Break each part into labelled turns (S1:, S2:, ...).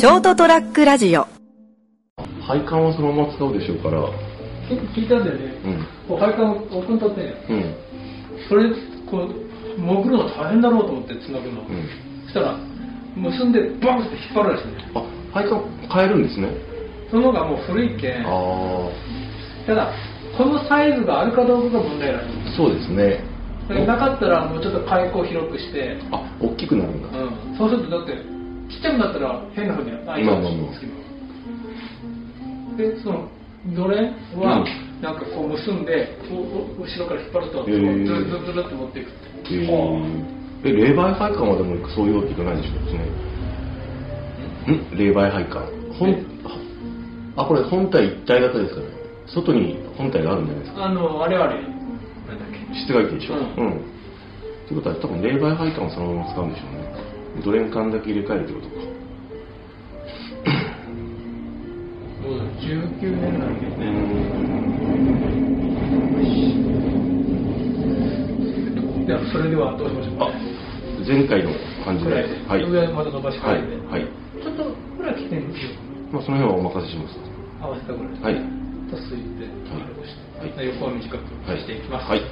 S1: ショートトラックラジオ。
S2: 配管はそのまま使うでしょうから、
S3: 聞いたんだよね、
S2: うん。
S3: こう配管を置くんだって。ね
S2: うん、
S3: それこう潜るの大変だろうと思ってつなぐの、
S2: うん。
S3: そしたら結んでバンって引っ張るらしいね
S2: あ、配管変えるんですね。
S3: その方がもう古いけ。ん
S2: あ
S3: ただこのサイズがあるかどうかが問題らしい
S2: あ、そうですね。
S3: なかったらもうちょっと開口広くして、
S2: あ、大きくなるんだ。
S3: うん、そうするとだってちっちゃくなったら変なふうに開い
S2: まあまあまあ
S3: でそのドレンは
S2: うん
S3: なんかこう結んで後ろから引っ張ると
S2: へー
S3: ずるずるずるって持っていくって
S2: え、霊媒配管はでもそういうわけいかないでしょうね。ん？霊媒配管。あ、これ本体一体型ですかね。外に本体があるんじゃないですか。
S3: あのあれあれなんだっけ
S2: 室外機でしょ。
S3: う
S2: うんん。ってことは多分霊媒配管をそのまま使うんでしょうね。ドレン管だけ入れ替えるってことか。
S3: どうだ19年なんで
S2: う
S3: ね、
S2: ん。
S3: ではそれではどうしましょうか
S2: あ、前回の感じで。はい。
S3: 上また伸ばし
S2: はい。はい。
S3: ちょっと来てるんですよ
S2: まあその辺はお任せします。
S3: 合わせたぐらい
S2: はい。
S3: とすいて
S2: はい
S3: で横は短くしていきます、
S2: はい。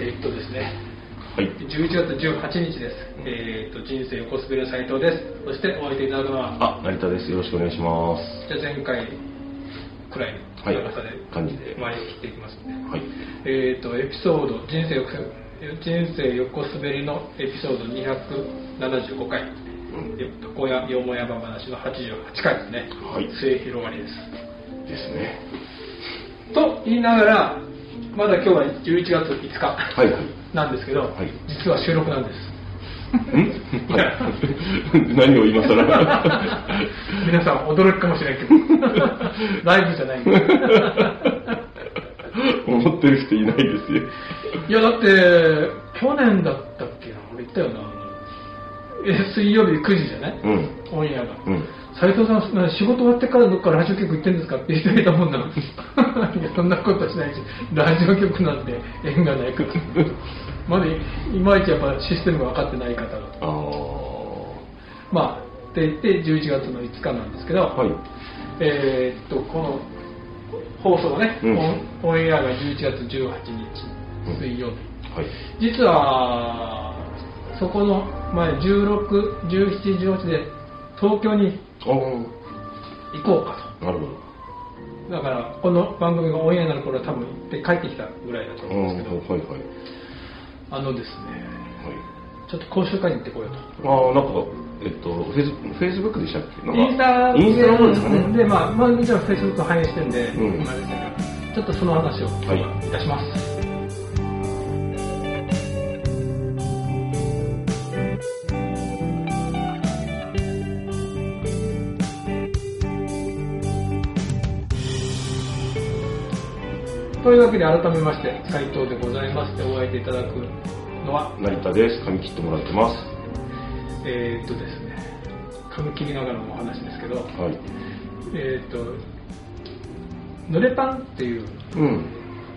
S3: えーっとですね
S2: はい。
S3: 11月18日です、えーっと人生横滑りの斉藤ですそしてお相手いただくのは
S2: あ、成田です。よろしくお願いします。
S3: じゃあ前回くらい
S2: はい
S3: の長さで
S2: 感じで
S3: 前に切っていきますので、
S2: はい。
S3: えーっとエピソード人生横人生横滑りのエピソード275回
S2: うん
S3: 床屋よもやま話の88回ですね、
S2: はい
S3: 末広がりです
S2: ですね。
S3: と言いながらまだ今日は11月5日。なんですけど、
S2: はい。
S3: 実は収録なんです。
S2: 何を今更
S3: 皆さん驚きかもしれないけど。ライブじゃない
S2: 思ってる人いないですよ。
S3: いやだって去年だったっけな？俺言ったよな。え水曜日9時じゃない、
S2: うん。
S3: オンエアが、
S2: うん。
S3: 斉藤さんな仕事終わってからどっかラジオ局行ってんですかって言ってみたもんなのいや そんなことしないしラジオ局なんて縁がないから まだいいまいちやっぱシステムが分かってない方が
S2: ああ。
S3: まあって言って11月の5日なんですけど、
S2: はい。
S3: えーっとこの放送がね、
S2: うん
S3: オンオンエアが11月18日水曜日、
S2: はい。
S3: 実はそこの前161718で東京に。行こうか
S2: なるほど。
S3: とだからこの番組がオンエアになる頃は多分行って帰ってきたぐらいだと思うんですけど、
S2: はい。
S3: あのですね
S2: はい。
S3: ちょっと講習会に行ってこようと
S2: ああ、なんか、えっと、フェイスフェイスブックでしたっけ？
S3: インスタ
S2: インスタの方ですかね。
S3: で、まあ、まあ、もちろんフェイスブック反映してるんで、
S2: うん
S3: ちょっとその話をいたします。というわけで改めまして斉藤でございますでお相手いただくのは
S2: 成田です。髪切ってもらってます。
S3: えー、っとですね髪切りながらのお話ですけど、
S2: はい。
S3: えー、と濡れパンっていう
S2: うん。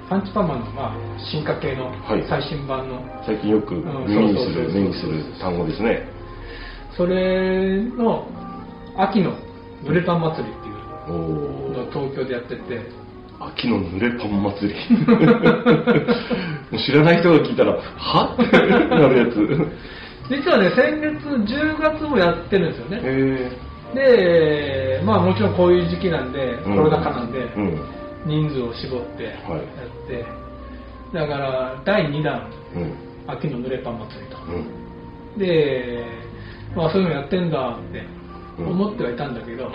S3: パンチパーマの、まあ、進化系の
S2: はい
S3: 最新版の、
S2: 最近よく
S3: ん
S2: 耳にする、目にする単語ですね。
S3: それの秋の濡れパン祭りっていうのを東京でやってて
S2: 秋の濡れパン祭り。もう知らない人が聞いたら、は？ってなるやつ。
S3: 実はね先月10月もやってるんですよね
S2: へ
S3: でまあもちろんこういう時期なんで、
S2: うん
S3: コロナ禍なんで、
S2: え。うん。
S3: 人数を絞ってや
S2: はい
S3: って、だから第2弾
S2: うん。
S3: 秋の濡れパン祭りと
S2: うん。
S3: で、まあ、そういうのやってんだって
S2: うん
S3: 思ってはいたんだけど、
S2: は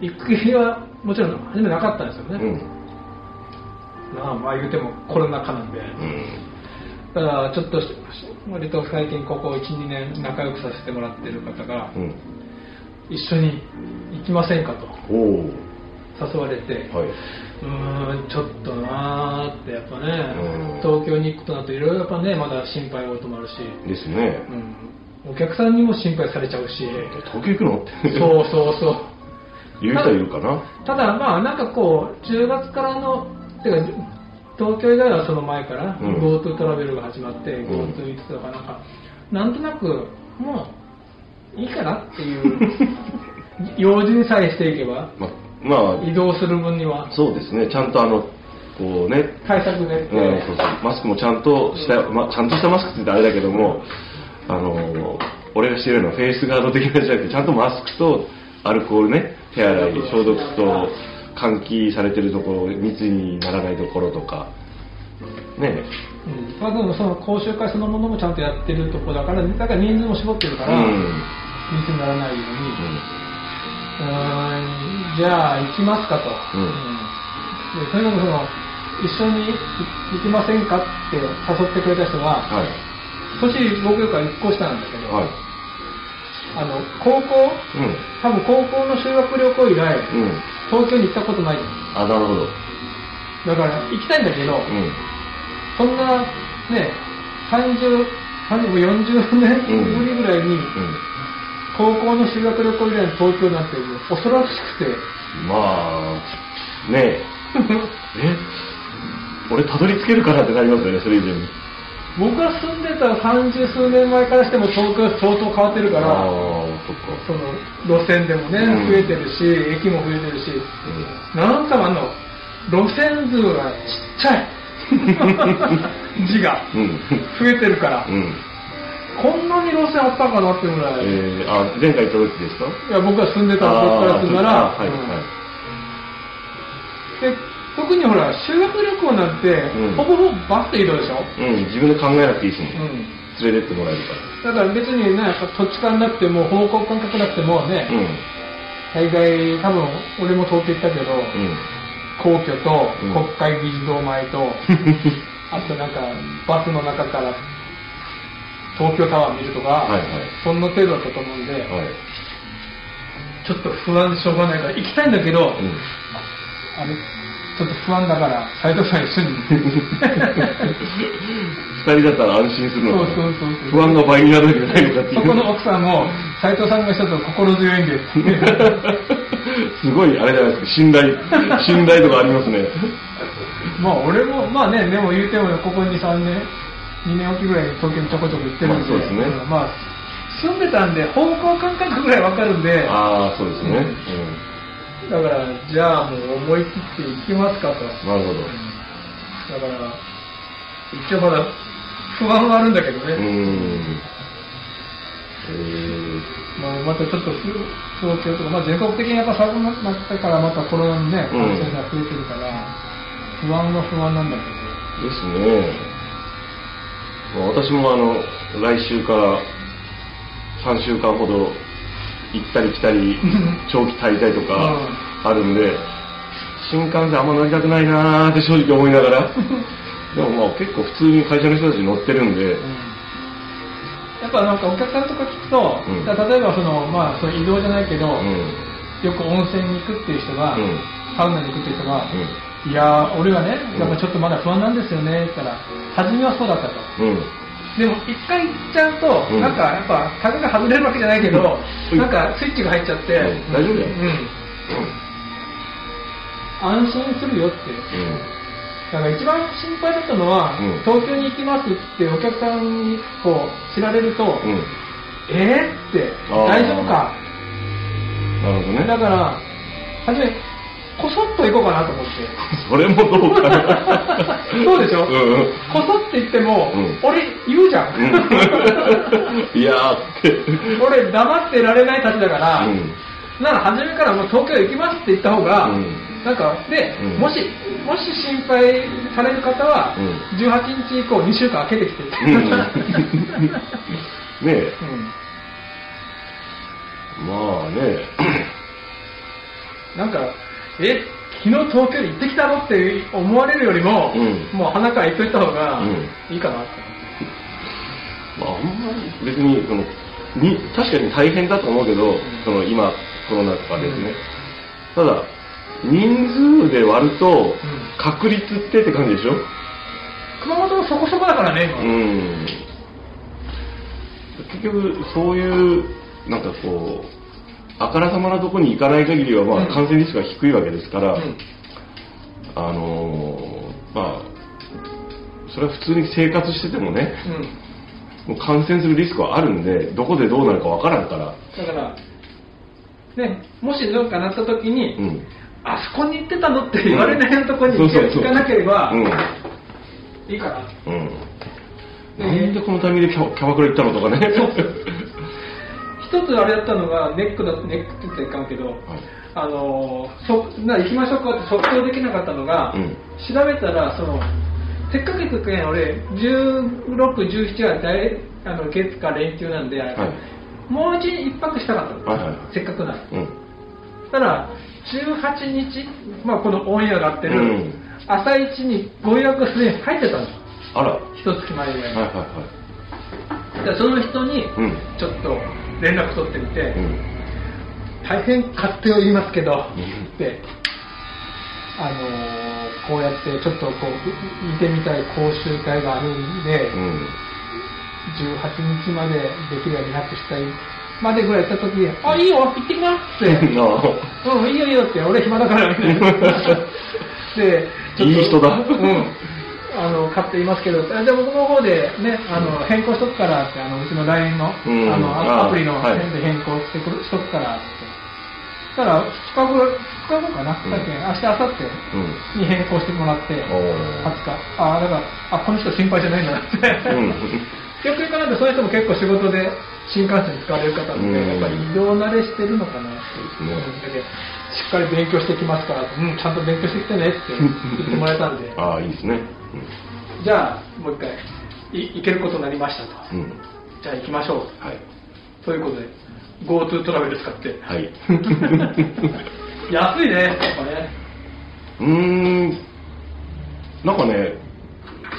S2: い。
S3: 行く気はもちろん初めなかったんですよね、
S2: うん。
S3: まあまあ言うてもコロナ禍なんで、
S2: うん。
S3: ただちょっとし割と最近ここ12年仲良くさせてもらってる方が
S2: うん。
S3: 一緒に行きませんかと誘われて、
S2: はい。
S3: うーんちょっとなーってやっぱね、
S2: うん
S3: 東京に行くとなるといろいろやっぱねまだ心配事もあるし、
S2: ですね。
S3: うん、お客さんにも心配されちゃうし
S2: 東京行くの？って。
S3: そうそうそう
S2: 言う人はいるかな。
S3: ただまあなんかこう10月からのてか東京以外はその前から
S2: うん。
S3: GoTo トラベルが始まって
S2: ん。
S3: GoTo イーツとかなんかなんとなくもういいかなっていう 用心さえしていけば
S2: ままあ
S3: 移動する分には。
S2: そうですね。ちゃんとあのこうね。
S3: 対策でって、
S2: うん、そうそう。マスクもちゃんとした、ま、ちゃんとしたマスクって言ったらあれだけども、あの俺がしてるようなフェイスガード的なじゃなくてちゃんとマスクとアルコールね手洗い消毒と換気されてるところ密にならないところとか。ね
S3: うん。まあ、でもその講習会そのものもちゃんとやってるとこだからだから人数も絞ってるから、
S2: うん。
S3: 密にならないように、うーん。じゃあ行きますかと、
S2: うん。
S3: でとにかくその一緒に行きませんかって誘ってくれた人は
S2: はい。
S3: 年僕よりから1個下なんだけど、
S2: はい
S3: あの高校？
S2: うん。
S3: 多分高校の修学旅行以来
S2: うん。
S3: 東京に行ったことない。
S2: あなるほど。
S3: だから行きたいんだけど、
S2: うん。
S3: そんなね30 30も40年ぶりぐらいに、
S2: うん。
S3: 高校の修学旅行以来の東京なんて恐ろしくて。
S2: まあね。え え？俺たどり着けるかなってなりますよねそれ以上に
S3: 僕が住んでた三十数年前からしても東京相当変わってるから
S2: そ
S3: の路線でもね、
S2: うん。
S3: 増えてるし駅も増えてるしなんかあの路線図がちっちゃい。字が
S2: うん。
S3: 増えてるから、
S2: うん、うん
S3: こんなに路線あったかなっていうぐらい、
S2: えー、あ前回行った時ですか？
S3: いや僕が住んでたとこからするなら、
S2: はいはい。
S3: で特にほら修学旅行なんて、
S2: うん
S3: ほぼほぼバスで移動でしょ、
S2: うん、自分で考えなくていいですもん、
S3: うん
S2: 連れてってもらえるか
S3: だから別にね、土地勘なくても、方向感覚なくてもね、
S2: ら。うん。
S3: 大概、多分俺も東京行ったけど、
S2: うん。
S3: 皇居と
S2: うん
S3: 国会議事堂前と、あとなんか、バスの中から東京タワー見るとか、
S2: はいはい
S3: そんな程度だったと思うんで、
S2: はい。
S3: ちょっと不安でしょうがないから、行きたいんだけど、
S2: うん。
S3: あれ、ちょっと不安だから、斉藤さん一緒に。
S2: 二人だったら安心するのかな
S3: そうそうそうそう
S2: 不安が倍になるんじゃないのかっていう。
S3: そこの奥さんも、斉藤さんがちょっと心強いんでって言って
S2: すごい、あれじゃないですか、信頼、信頼度がありますね。
S3: まあ俺も、まあね、でも言うてもここ2、3年、2年おきぐらいに東京にちょこちょこ行ってるんで、
S2: まあそうですね
S3: んまあ住んでたんで方向感覚ぐらいわかるんで、
S2: ああ、そうですね。
S3: だから、じゃあもう思い切って行きますかと。
S2: うん。なるほど。
S3: だから、一応まだ不安はあるんだけどね。
S2: う。え
S3: まあ、またちょっとふ東京とか、まあ、全国的にやっぱ寒くなったからまたコロナのね、
S2: うん
S3: 感染が増えてるから、不安は不安なんだけ
S2: ー、ですね。まあ私もあの、来週から3週間ほど行ったり来たり、長期滞在とかあるんで、新幹線あんま乗りたくないなーって正直思いながら、でもまあ結構普通に会社の人たち乗ってるんで、
S3: ど、やっぱなんかお客さんとか聞くと、
S2: うん。
S3: だ例えばその、まあ、その移動じゃないけど、
S2: うん。
S3: よく温泉に行くっていう人が、
S2: うん。
S3: サウナに行くっていう人が、
S2: う
S3: いやー、俺はね、
S2: うん。
S3: やっぱちょっとまだ不安なんですよねって言ったら、初めはそうだったと。
S2: ん。うん。
S3: でも一回行っちゃうと、
S2: うん。
S3: なんかやっぱタグが外れるわけじゃないけど、
S2: うん。
S3: なんかスイッチが入っちゃって、
S2: うん。大丈夫だよ。
S3: うん、安心するよって。だから一番心配だったのは、
S2: うん
S3: 東京に行きますってお客さんにこう知られると。えーって、大丈夫か？
S2: なるほどね。
S3: だから、初め、こそっと行こうかなと思って。
S2: それもどうかな。
S3: そうでしょ？
S2: うんうん。
S3: こそって言っても、
S2: うん
S3: 俺言うじゃん。
S2: うん いやーって。
S3: 俺黙ってられないたちだから、
S2: うん
S3: なら初めからもう東京行きますって言った方が、
S2: うん。
S3: なんか、で、
S2: うん。
S3: もし、もし心配される方は、
S2: うん。
S3: 18日以降2週間空けてきて。
S2: うん。ねえ、
S3: うん。
S2: まあね、
S3: なんか、え、昨日東京に行ってきたのって思われるよりも、
S2: うん。
S3: もう鼻から行っといた方が
S2: うん。
S3: いいかなって。
S2: まああんまり別にそのに確かに大変だと思うけど、その今コロナとかですね、ただ人数で割ると確率ってって感じでしょ？
S3: 熊本もそこそこだからね、今。
S2: うん。結局そういうなんかこうあからさまなとこに行かない限りはまあ
S3: うん。
S2: 感染リスクが低いわけですから、
S3: うん。
S2: あのーまあそれは普通に生活しててもねもう感染するリスクはあるんでどこでどうなるかわからんから。
S3: だから、ね、もしどうかなった時に、
S2: うん。
S3: あそこに行ってたのって言われないようなところに
S2: うん
S3: 行け
S2: そうそう。そう
S3: 行かなければ
S2: うん。
S3: いいかな。
S2: うん。
S3: で
S2: なんでこのタイミングでキャキャバクラ行ったのとかね。
S3: 一つあれやったのがネックだネックって言ったらいかんけど、
S2: はい。
S3: あのそな行きましょうかって即答できなかったのが、
S2: うん。
S3: 調べたらそのせっかく行くけん俺1617は大あの月か連休なんで、
S2: はい
S3: もう一日一泊したかったの、
S2: はいはい。はい
S3: せっかくなら。
S2: うん。
S3: たら18日、まあ、このオンエアがあってる、
S2: うん。
S3: 朝一にご予約すでに入ってたんですよ
S2: あら。はい
S3: 一月前ぐらいに、
S2: はいはい
S3: でその人に
S2: うん。
S3: ちょっと連絡取ってみて、
S2: うん。
S3: 大変勝手を言いますけど、
S2: うん。
S3: で、あのーこうやってちょっとこう見てみたい講習会があるんで、
S2: うん
S3: 18日までできるように早くしたいまでぐらい言った時に、あ、いいよ、行ってきなって、
S2: あ
S3: うん、いいよいいよって、俺暇だから。みたいな。で、ちょっと
S2: いい人だ。
S3: うん。あの、買っていますけど、あじゃあ僕の方でね、あの、変更しとくからって、あの、うちの LINE の、
S2: うん。
S3: あの、
S2: あ
S3: アプリの
S2: はい。
S3: 辺で変更してくるしとくからって。たら、2日後、2日後かな、
S2: うん。
S3: だっけ？明日、明後
S2: うん。
S3: 日に変更してもらって、
S2: おー。
S3: 20日。あ、だから、あ、この人心配じゃないんだなって。
S2: うん
S3: よくよくなんてそういう人も結構仕事で新幹線使われる方なんで、
S2: うん
S3: やっぱり移動慣れしてるのかなっていう、
S2: ね
S3: でしっかり勉強してきますから、うん、ちゃんと勉強してきてねって言ってもらえたんで、
S2: ああいいですね。
S3: じゃあもう一回い行けることになりましたと。
S2: うん、うん、
S3: じゃあ行きましょう。
S2: はい。
S3: ということで、GoTo トラベル使って。
S2: はい。
S3: 安いね、やっぱね。
S2: うーん。なんかね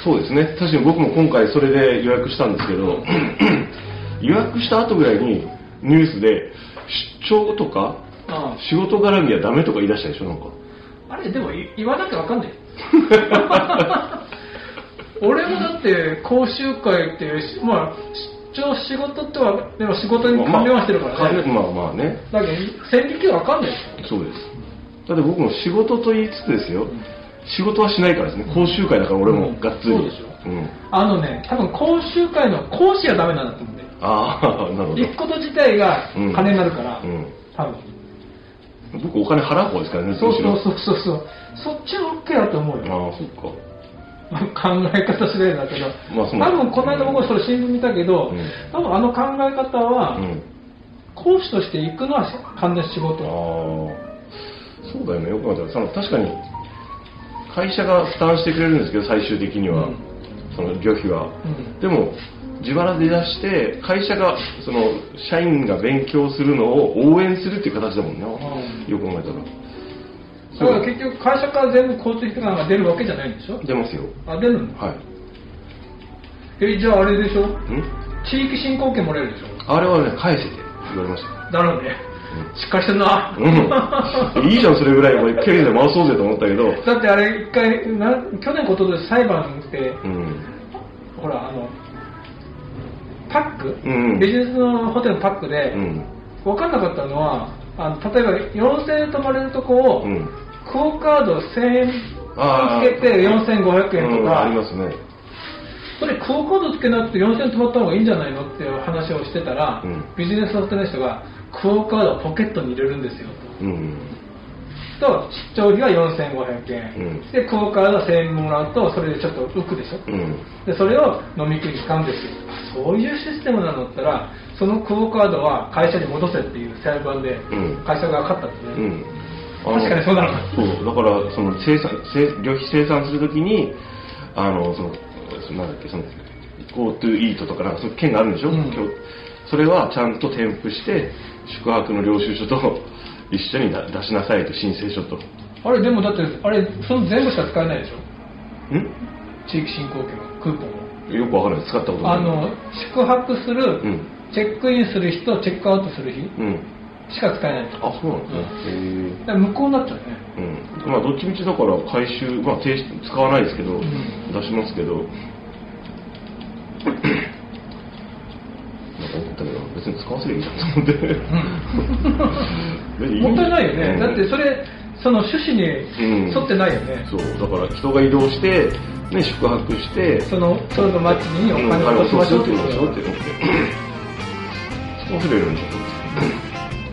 S2: そうですね。確かに僕も今回それで予約したんですけど 予約した後ぐらいにニュースで出張とか
S3: うん
S2: 仕事絡みはダメとか言い出したでしょなんか。
S3: あれ、でもい言わなきゃわかんない。俺もだって講習会っていうし、まあ、出張仕事っては、でも仕事に関連はしてるからね。
S2: まあまあね。
S3: だけど、線引きはわかんない。
S2: そうです。だって僕も仕事と言いつつですよ仕事はしないからですね。講習会だから俺もがっつり、
S3: そうでしょ
S2: うん、
S3: あのね、多分講習会の講師がダメなんだと思うんだよ。
S2: ああなるほど。
S3: 行くこと自体が金になるから、
S2: うん。
S3: 多分。
S2: 僕お金払う方ですからね
S3: そうそうそうそう。そう。そっちは OK だと思うよ。
S2: ああそっか。
S3: 考え方次第だけど、
S2: まあ
S3: 多分この間僕それ新聞見たけど、
S2: うん。
S3: 多分あの考え方は、
S2: うん。
S3: 講師として行くのは完全仕
S2: ああ
S3: 事。
S2: そうだよね。よく考えたら確かに会社が負担してくれるんですけど最終的には、
S3: うん。
S2: その旅費は、
S3: うん。
S2: でも自腹で出して会社がその社員が勉強するのを応援するっていう形だもんな、
S3: ん。
S2: よく考えたら。
S3: だから結局会社から全部交通費とかが出るわけじゃないんでしょ？
S2: 出ますよ。
S3: あ、出るんだ。
S2: はい。
S3: え、じゃああれでしょ？
S2: ん？
S3: 地域振興券もらえるでしょ？
S2: あれはね返せって言われました。
S3: だろうね。しっかりしてんな。
S2: うん、いいじゃんそれぐらいもう経済回そうぜと思ったけど。
S3: だってあれ一回な去年ことで裁判で、
S2: うん。
S3: ほらあのパック、
S2: うん。
S3: ビジネスのホテルのパックで、
S2: うん。
S3: 分かんなかったのはあの例えば4000円泊まれるとこを、
S2: うん。
S3: クオカード1000円つけて4500円と
S2: うん
S3: か、
S2: ありますね。
S3: それクオカードつけなくて4000円泊まった方がいいんじゃないのっていう話をしてたら、
S2: うん。
S3: ビジネスホテルの人がクオカードをポケットに入れるんですよ。と。
S2: うん。
S3: と出張費は4500円、
S2: うん。
S3: でクオカード1000円もらうとそれでちょっと浮くでしょ、
S2: うん。
S3: でそれを飲み食いに使うんですよ。あそういうシステムなのって言ったらそのクオカードは会社に戻せっていう裁判で
S2: うん。
S3: 会社が分かったんですね、
S2: うん。
S3: 確かにそうなの
S2: そうだからその生産生旅費生産するときにあのそのなんだっけその GoTo イートとかなんかそういう券があるんでしょ、
S3: うん
S2: それはちゃんと添付して宿泊の領収書と一緒に出しなさいと申請書と。
S3: あれでもだってあれその全部しか使えないでしょ？
S2: ん？
S3: 地域振興券はクーポンを
S2: よくわからない。使ったことない。
S3: あの宿泊する、
S2: うん。
S3: チェックインする日とチェックアウトする日
S2: うん。
S3: しか使えないと。
S2: あそうなんですね、へえ
S3: だから無効になっちゃうね。
S2: うん、まあどっちみちだから回収、まあ、停止使わないですけど、
S3: ん。
S2: 出しますけどなんか思ったけど別に使わせりゃいいじゃんと思って、
S3: もったいないよね、
S2: うん。
S3: だってそれその趣旨に沿ってないよね、
S2: そう。だから人が移動して、ね、宿泊して
S3: そのそれの町にお
S2: うん
S3: 金を落としましょうっていう。
S2: お金を落とっていうのそうすればいいんだ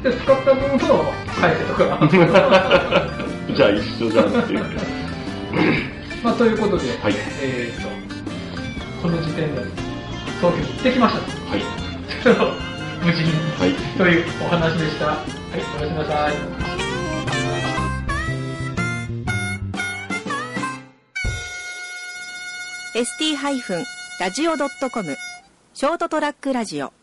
S3: で使った分を返せとか。
S2: と じゃあ一緒じゃんっていう。
S3: まあということで、
S2: はい。
S3: えー、とこの時点で東京に行ってきました
S2: はい。
S3: と 無事に、
S2: はい。
S3: というお話でした。はいおやすみなさい。
S1: ショートトラックラジオ